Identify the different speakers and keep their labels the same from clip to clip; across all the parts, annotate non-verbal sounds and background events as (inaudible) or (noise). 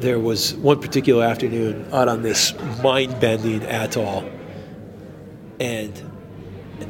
Speaker 1: There was one particular afternoon out on this mind bending atoll, and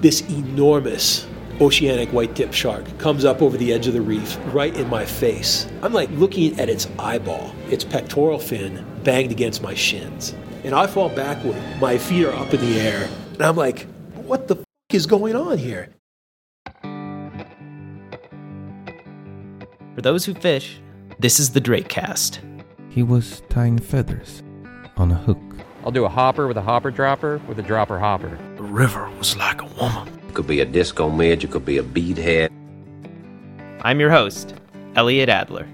Speaker 1: this enormous oceanic white tip shark comes up over the edge of the reef right in my face. I'm like looking at its eyeball, its pectoral fin banged against my shins. And I fall backward. My feet are up in the air. And I'm like, what the f- is going on here?
Speaker 2: For those who fish, this is the Drake cast.
Speaker 3: He was tying feathers on a hook.
Speaker 4: I'll do a hopper with a hopper dropper with a dropper hopper.
Speaker 1: The river was like a woman.
Speaker 5: It could be a disco midge, it could be a beadhead.
Speaker 2: I'm your host, Elliot Adler.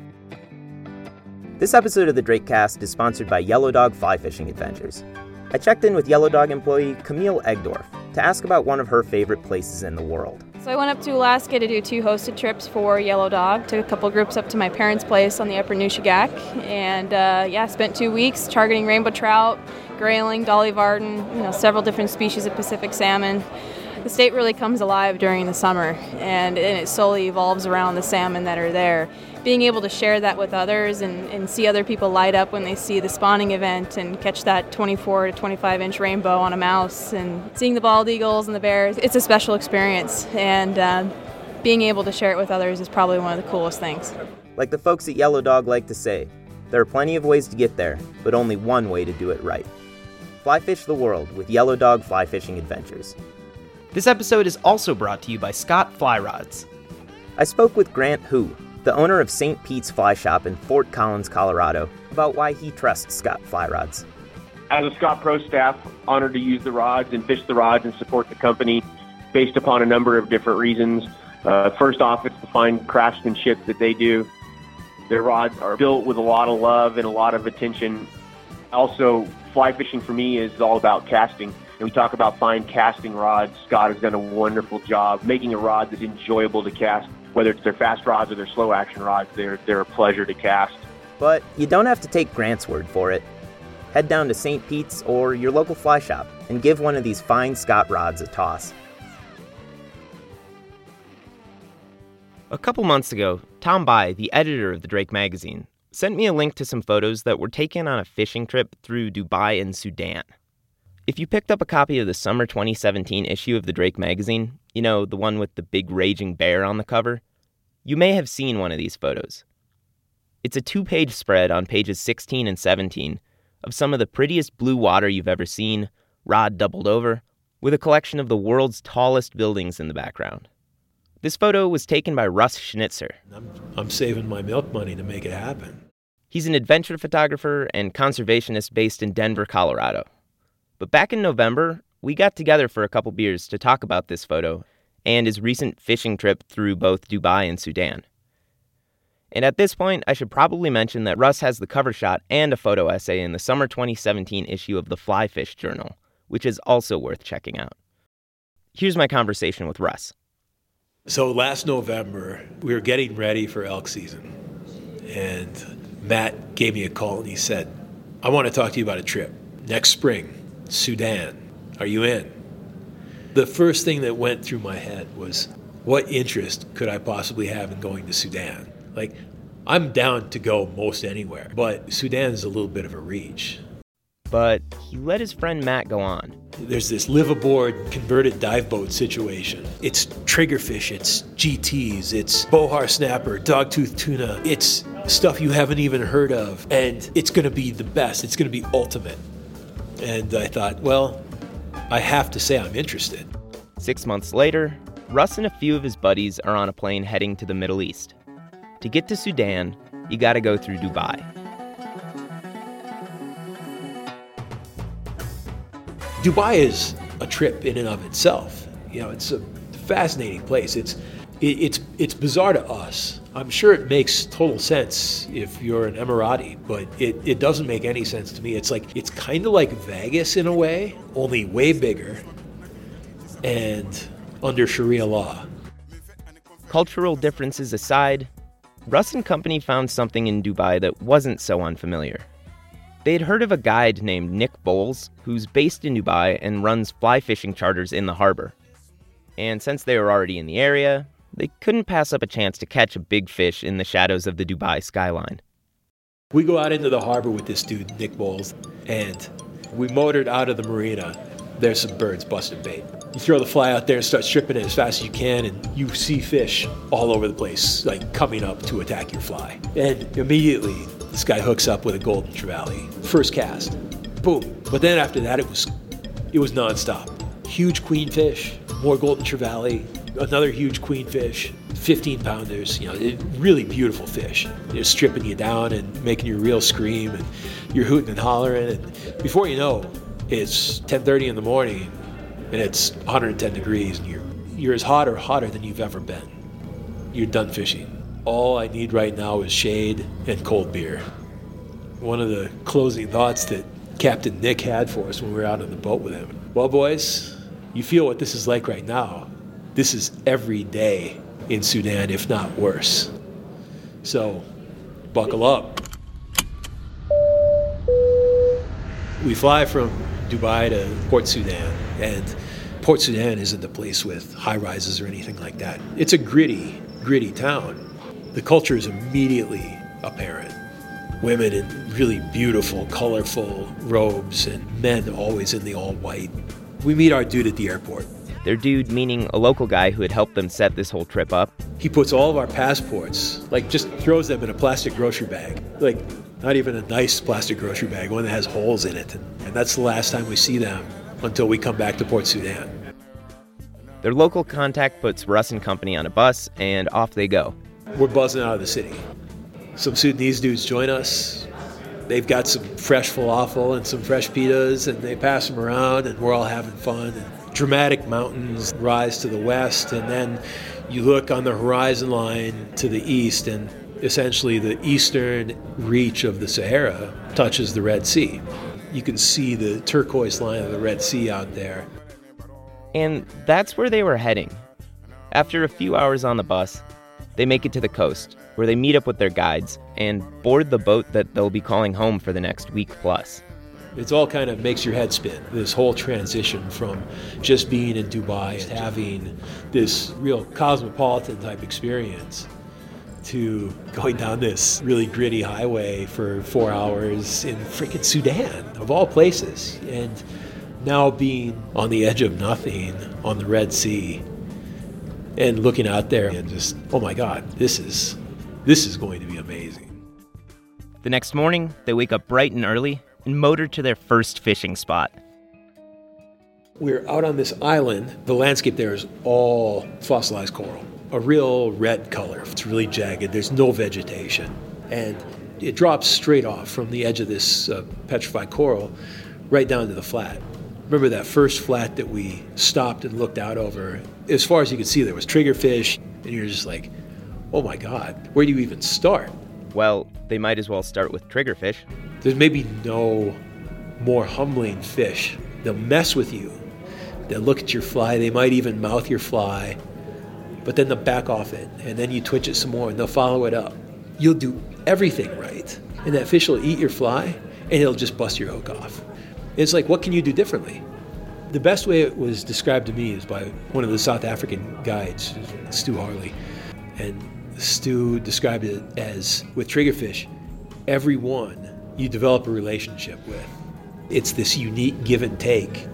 Speaker 6: This episode of the Drake Cast is sponsored by Yellow Dog Fly Fishing Adventures. I checked in with Yellow Dog employee Camille Egdorf to ask about one of her favorite places in the world.
Speaker 7: So I went up to Alaska to do two hosted trips for Yellow Dog. Took a couple groups up to my parents' place on the Upper Nushagak, and uh, yeah, spent two weeks targeting rainbow trout, grayling, dolly varden, you know, several different species of Pacific salmon. The state really comes alive during the summer, and, and it solely evolves around the salmon that are there. Being able to share that with others and, and see other people light up when they see the spawning event and catch that 24 to 25 inch rainbow on a mouse and seeing the bald eagles and the bears, it's a special experience. And uh, being able to share it with others is probably one of the coolest things.
Speaker 6: Like the folks at Yellow Dog like to say, there are plenty of ways to get there, but only one way to do it right. Fly fish the world with Yellow Dog Fly Fishing Adventures.
Speaker 2: This episode is also brought to you by Scott Fly Rods.
Speaker 6: I spoke with Grant Hu, the owner of St. Pete's Fly Shop in Fort Collins, Colorado, about why he trusts Scott Fly Rods.
Speaker 8: As a Scott Pro staff, honored to use the rods and fish the rods and support the company based upon a number of different reasons. Uh, first off, it's the fine craftsmanship that they do. Their rods are built with a lot of love and a lot of attention. Also, fly fishing for me is all about casting. And we talk about fine casting rods. Scott has done a wonderful job making a rod that's enjoyable to cast. Whether it's their fast rods or their slow action rods, they're, they're a pleasure to cast.
Speaker 6: But you don't have to take Grant's word for it. Head down to St. Pete's or your local fly shop and give one of these fine Scott rods a toss.
Speaker 2: A couple months ago, Tom Bie, the editor of the Drake magazine, sent me a link to some photos that were taken on a fishing trip through Dubai and Sudan. If you picked up a copy of the summer 2017 issue of the Drake magazine, you know, the one with the big raging bear on the cover, you may have seen one of these photos. It's a two page spread on pages 16 and 17 of some of the prettiest blue water you've ever seen, rod doubled over, with a collection of the world's tallest buildings in the background. This photo was taken by Russ Schnitzer.
Speaker 1: I'm, I'm saving my milk money to make it happen.
Speaker 2: He's an adventure photographer and conservationist based in Denver, Colorado. But back in November, we got together for a couple beers to talk about this photo and his recent fishing trip through both Dubai and Sudan. And at this point, I should probably mention that Russ has the cover shot and a photo essay in the summer 2017 issue of the Fly Fish Journal, which is also worth checking out. Here's my conversation with Russ.
Speaker 1: So last November, we were getting ready for elk season, and Matt gave me a call and he said, I want to talk to you about a trip next spring, Sudan. Are you in? The first thing that went through my head was, what interest could I possibly have in going to Sudan? Like, I'm down to go most anywhere, but Sudan is a little bit of a reach.
Speaker 2: But he let his friend Matt go on.
Speaker 1: There's this live aboard converted dive boat situation. It's triggerfish, it's GTs, it's bohar snapper, dogtooth tuna. It's stuff you haven't even heard of. And it's going to be the best. It's going to be ultimate. And I thought, well, I have to say I'm interested.
Speaker 2: Six months later, Russ and a few of his buddies are on a plane heading to the Middle East. To get to Sudan, you gotta go through Dubai.
Speaker 1: Dubai is a trip in and of itself. You know, it's a fascinating place. It's it, it's it's bizarre to us. I'm sure it makes total sense if you're an Emirati, but it, it doesn't make any sense to me. It's like it's kind of like Vegas in a way, only way bigger and under Sharia law.
Speaker 2: Cultural differences aside, Russ and company found something in Dubai that wasn't so unfamiliar. They had heard of a guide named Nick Bowles, who's based in Dubai and runs fly fishing charters in the harbor. And since they were already in the area, they couldn't pass up a chance to catch a big fish in the shadows of the Dubai skyline.
Speaker 1: We go out into the harbor with this dude, Nick Bowles, and we motored out of the marina. There's some birds busting bait. You throw the fly out there and start stripping it as fast as you can, and you see fish all over the place, like coming up to attack your fly. And immediately, this guy hooks up with a golden trevally. First cast, boom. But then after that, it was it was nonstop. Huge queenfish, more golden trevally, another huge queenfish, 15 pounders. You know, really beautiful fish. They're stripping you down and making you reel scream, and you're hooting and hollering. And before you know, it's 10:30 in the morning, and it's 110 degrees, and you're you're as hot or hotter than you've ever been. You're done fishing. All I need right now is shade and cold beer. One of the closing thoughts that Captain Nick had for us when we were out on the boat with him. Well, boys, you feel what this is like right now. This is every day in Sudan, if not worse. So, buckle up. We fly from Dubai to Port Sudan, and Port Sudan isn't a place with high rises or anything like that. It's a gritty, gritty town. The culture is immediately apparent. Women in really beautiful, colorful robes, and men always in the all white. We meet our dude at the airport.
Speaker 2: Their dude meaning a local guy who had helped them set this whole trip up.
Speaker 1: He puts all of our passports, like just throws them in a plastic grocery bag. Like not even a nice plastic grocery bag, one that has holes in it. And that's the last time we see them until we come back to Port Sudan.
Speaker 2: Their local contact puts Russ and company on a bus, and off they go.
Speaker 1: We're buzzing out of the city. Some Sudanese dudes join us. They've got some fresh falafel and some fresh pitas, and they pass them around, and we're all having fun. And dramatic mountains rise to the west, and then you look on the horizon line to the east, and essentially the eastern reach of the Sahara touches the Red Sea. You can see the turquoise line of the Red Sea out there.
Speaker 2: And that's where they were heading. After a few hours on the bus, they make it to the coast, where they meet up with their guides and board the boat that they'll be calling home for the next week plus.
Speaker 1: It's all kind of makes your head spin. This whole transition from just being in Dubai and having this real cosmopolitan type experience to going down this really gritty highway for four hours in freaking Sudan, of all places. And now being on the edge of nothing on the Red Sea and looking out there and just, oh my God, this is this is going to be amazing.
Speaker 2: The next morning, they wake up bright and early and motor to their first fishing spot.
Speaker 1: We're out on this island. The landscape there is all fossilized coral, a real red color. It's really jagged. There's no vegetation. And it drops straight off from the edge of this uh, petrified coral right down to the flat. Remember that first flat that we stopped and looked out over? As far as you could see, there was triggerfish, and you're just like, oh my God, where do you even start?
Speaker 2: Well, they might as well start with triggerfish.
Speaker 1: There's maybe no more humbling fish. They'll mess with you. They'll look at your fly. They might even mouth your fly, but then they'll back off it, and then you twitch it some more, and they'll follow it up. You'll do everything right, and that fish will eat your fly, and it'll just bust your hook off. It's like, what can you do differently? The best way it was described to me is by one of the South African guides, Stu Harley. And Stu described it as with triggerfish, every one you develop a relationship with. It's this unique give and take.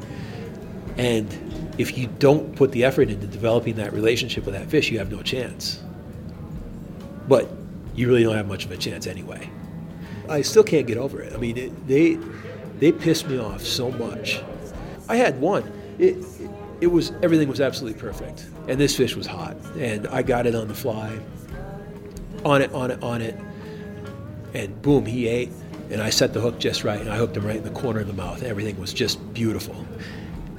Speaker 1: And if you don't put the effort into developing that relationship with that fish, you have no chance. But you really don't have much of a chance anyway. I still can't get over it. I mean, it, they they pissed me off so much. I had one. It, it was everything was absolutely perfect, and this fish was hot, and I got it on the fly, on it, on it, on it, and boom, he ate, and I set the hook just right, and I hooked him right in the corner of the mouth. Everything was just beautiful,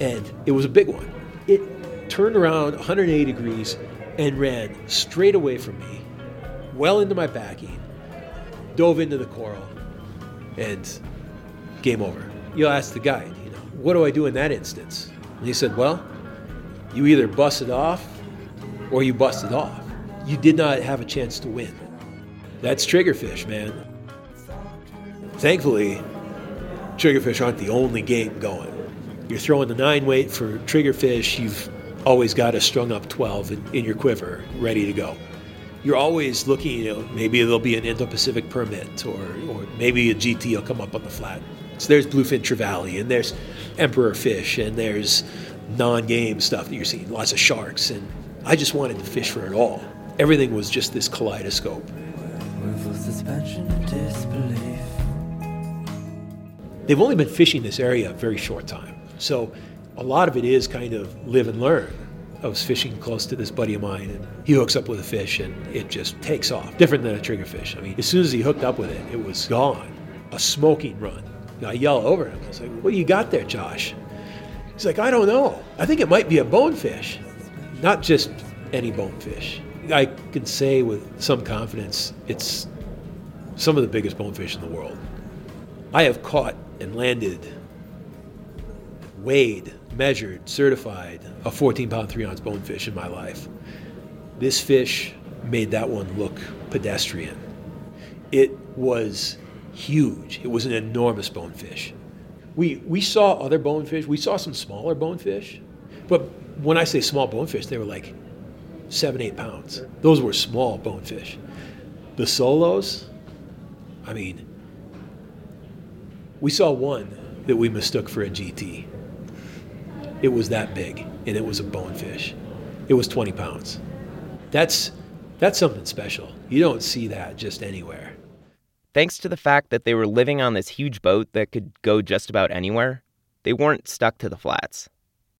Speaker 1: and it was a big one. It turned around 180 degrees and ran straight away from me, well into my backing, dove into the coral, and game over. You'll ask the guide, you know, what do I do in that instance? And he said, well, you either bust it off or you bust it off. You did not have a chance to win. That's triggerfish, man. Thankfully, triggerfish aren't the only game going. You're throwing the nine weight for triggerfish, you've always got a strung up 12 in, in your quiver ready to go. you're always looking, you know, maybe there'll be an Indo-Pacific permit or, or maybe a GT will come up on the flat. So there's bluefin trevally and there's emperor fish and there's non-game stuff that you're seeing, lots of sharks. And I just wanted to fish for it all. Everything was just this kaleidoscope. They've only been fishing this area a very short time. So a lot of it is kind of live and learn. I was fishing close to this buddy of mine, and he hooks up with a fish, and it just takes off. Different than a triggerfish. I mean, as soon as he hooked up with it, it was gone. A smoking run. I yell over him. I was like, "What do you got there, Josh?" He's like, "I don't know. I think it might be a bonefish, not just any bonefish." I can say with some confidence, it's some of the biggest bonefish in the world. I have caught and landed, weighed, measured, certified a 14 pound, 3 ounce bonefish in my life. This fish made that one look pedestrian. It was huge, it was an enormous bonefish. We, we saw other bonefish, we saw some smaller bonefish, but when I say small bonefish, they were like seven, eight pounds. Those were small bonefish. The solos, I mean, we saw one that we mistook for a GT. It was that big, and it was a bonefish. It was 20 pounds. That's that's something special. You don't see that just anywhere.
Speaker 2: Thanks to the fact that they were living on this huge boat that could go just about anywhere, they weren't stuck to the flats.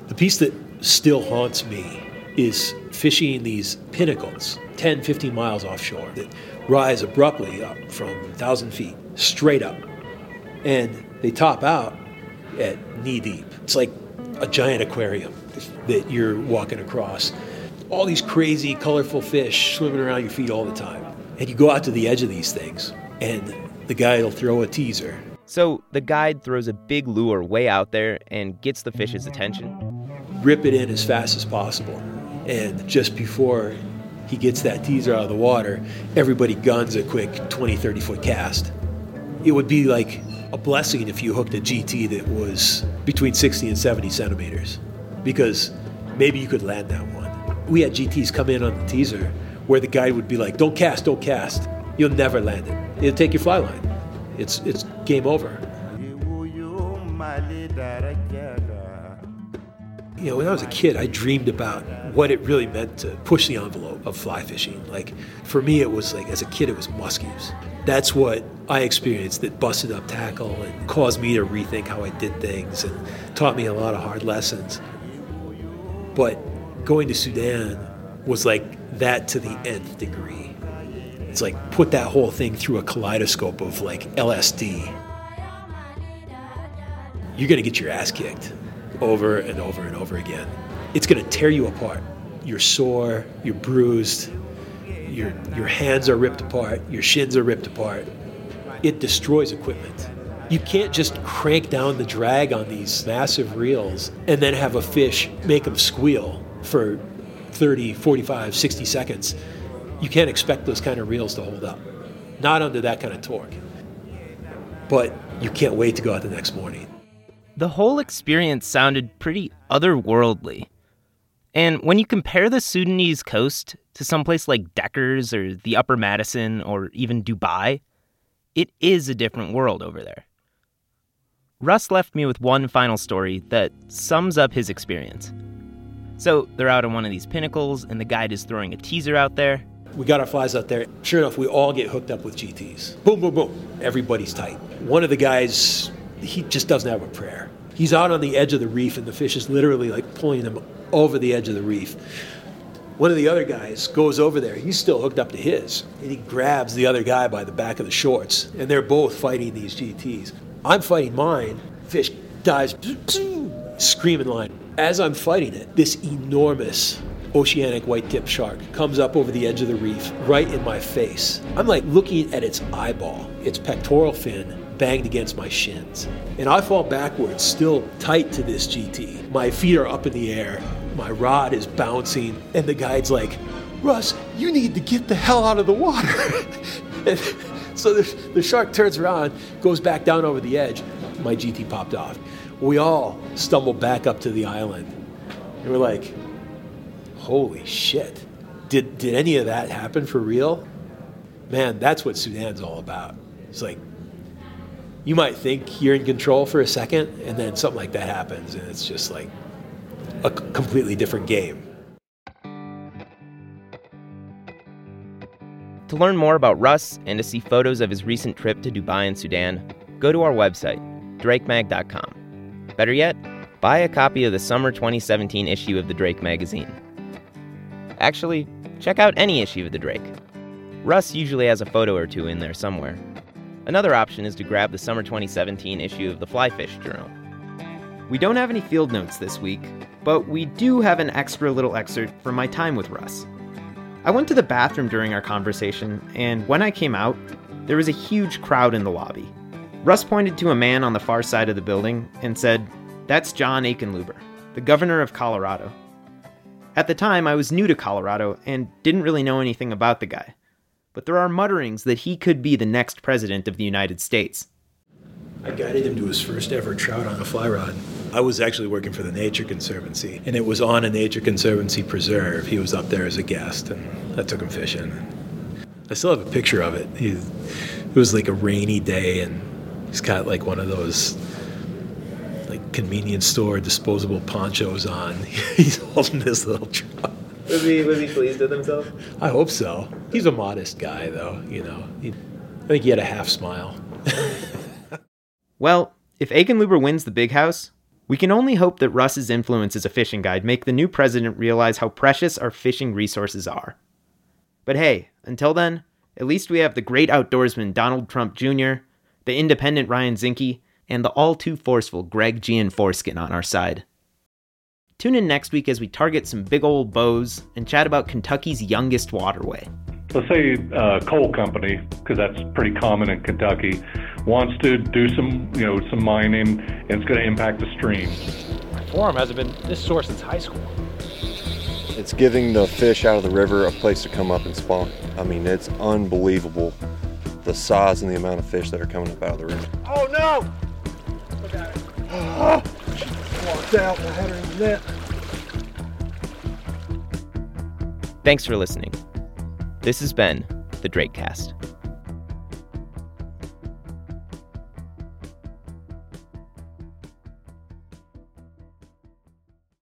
Speaker 1: The piece that still haunts me is fishing these pinnacles 10, 15 miles offshore that rise abruptly up from 1,000 feet straight up. And they top out at knee deep. It's like a giant aquarium that you're walking across. All these crazy, colorful fish swimming around your feet all the time. And you go out to the edge of these things, and the guy will throw a teaser.
Speaker 2: So the guide throws a big lure way out there and gets the fish's attention.
Speaker 1: Rip it in as fast as possible. And just before he gets that teaser out of the water, everybody guns a quick 20, 30 foot cast. It would be like a blessing if you hooked a GT that was between 60 and 70 centimeters, because maybe you could land that one. We had GTs come in on the teaser where the guide would be like, "Don't cast, don't cast. You'll never land it. It'll take your fly line. It's it's game over." You know, when I was a kid, I dreamed about what it really meant to push the envelope of fly fishing. Like, for me, it was like, as a kid, it was muskies. That's what I experienced that busted up tackle and caused me to rethink how I did things and taught me a lot of hard lessons. But going to Sudan was like that to the nth degree. It's like put that whole thing through a kaleidoscope of like LSD. You're gonna get your ass kicked over and over and over again. It's gonna tear you apart. You're sore, you're bruised, your, your hands are ripped apart, your shins are ripped apart. It destroys equipment. You can't just crank down the drag on these massive reels and then have a fish make them squeal for 30, 45, 60 seconds. You can't expect those kind of reels to hold up. Not under that kind of torque. But you can't wait to go out the next morning.
Speaker 2: The whole experience sounded pretty otherworldly. And when you compare the Sudanese coast to someplace like Deckers or the Upper Madison or even Dubai, it is a different world over there. Russ left me with one final story that sums up his experience. So they're out on one of these pinnacles, and the guide is throwing a teaser out there.
Speaker 1: We got our flies out there. Sure enough, we all get hooked up with GTs. Boom, boom, boom. Everybody's tight. One of the guys, he just doesn't have a prayer. He's out on the edge of the reef, and the fish is literally like pulling him over the edge of the reef. One of the other guys goes over there. He's still hooked up to his, and he grabs the other guy by the back of the shorts, and they're both fighting these GTs. I'm fighting mine. Fish dives, screaming line. As I'm fighting it, this enormous oceanic white-tip shark comes up over the edge of the reef, right in my face. I'm like looking at its eyeball, its pectoral fin banged against my shins. And I fall backwards, still tight to this GT. My feet are up in the air. My rod is bouncing. And the guide's like, Russ, you need to get the hell out of the water. (laughs) and so the, the shark turns around, goes back down over the edge. My GT popped off. We all stumble back up to the island. And we're like, holy shit. did, did any of that happen for real? Man, that's what Sudan's all about. It's like you might think you're in control for a second, and then something like that happens, and it's just like a completely different game.
Speaker 2: To learn more about Russ and to see photos of his recent trip to Dubai and Sudan, go to our website, drakemag.com. Better yet, buy a copy of the summer 2017 issue of the Drake magazine. Actually, check out any issue of the Drake. Russ usually has a photo or two in there somewhere. Another option is to grab the summer 2017 issue of the Flyfish Journal. We don't have any field notes this week, but we do have an extra little excerpt from my time with Russ. I went to the bathroom during our conversation, and when I came out, there was a huge crowd in the lobby. Russ pointed to a man on the far side of the building and said, That's John Hickenlooper, the governor of Colorado. At the time, I was new to Colorado and didn't really know anything about the guy. But there are mutterings that he could be the next president of the United States.
Speaker 1: I guided him to his first ever trout on a fly rod. I was actually working for the Nature Conservancy, and it was on a Nature Conservancy preserve. He was up there as a guest, and I took him fishing. I still have a picture of it. He, it was like a rainy day, and he's got like one of those like convenience store disposable ponchos on. (laughs) he's holding this little trout.
Speaker 6: Was he was he pleased with himself?
Speaker 1: I hope so. He's a modest guy, though. You know, he, I think he had a half smile. (laughs)
Speaker 2: well, if Hickenlooper wins the big house, we can only hope that Russ's influence as a fishing guide make the new president realize how precious our fishing resources are. But hey, until then, at least we have the great outdoorsman Donald Trump Jr., the independent Ryan Zinke, and the all too forceful Greg Gianforte on our side. Tune in next week as we target some big old bows and chat about Kentucky's youngest waterway.
Speaker 9: Let's say a uh, coal company, because that's pretty common in Kentucky, wants to do some, you know, some mining, and it's going to impact the stream.
Speaker 10: My forum hasn't been this source since high school.
Speaker 11: It's giving the fish out of the river a place to come up and spawn. I mean, it's unbelievable the size and the amount of fish that are coming up out of the river.
Speaker 10: Oh no! (gasps) (gasps) (gasps) Walked out and I had her in the net.
Speaker 2: Thanks for listening. This has been the Drakecast.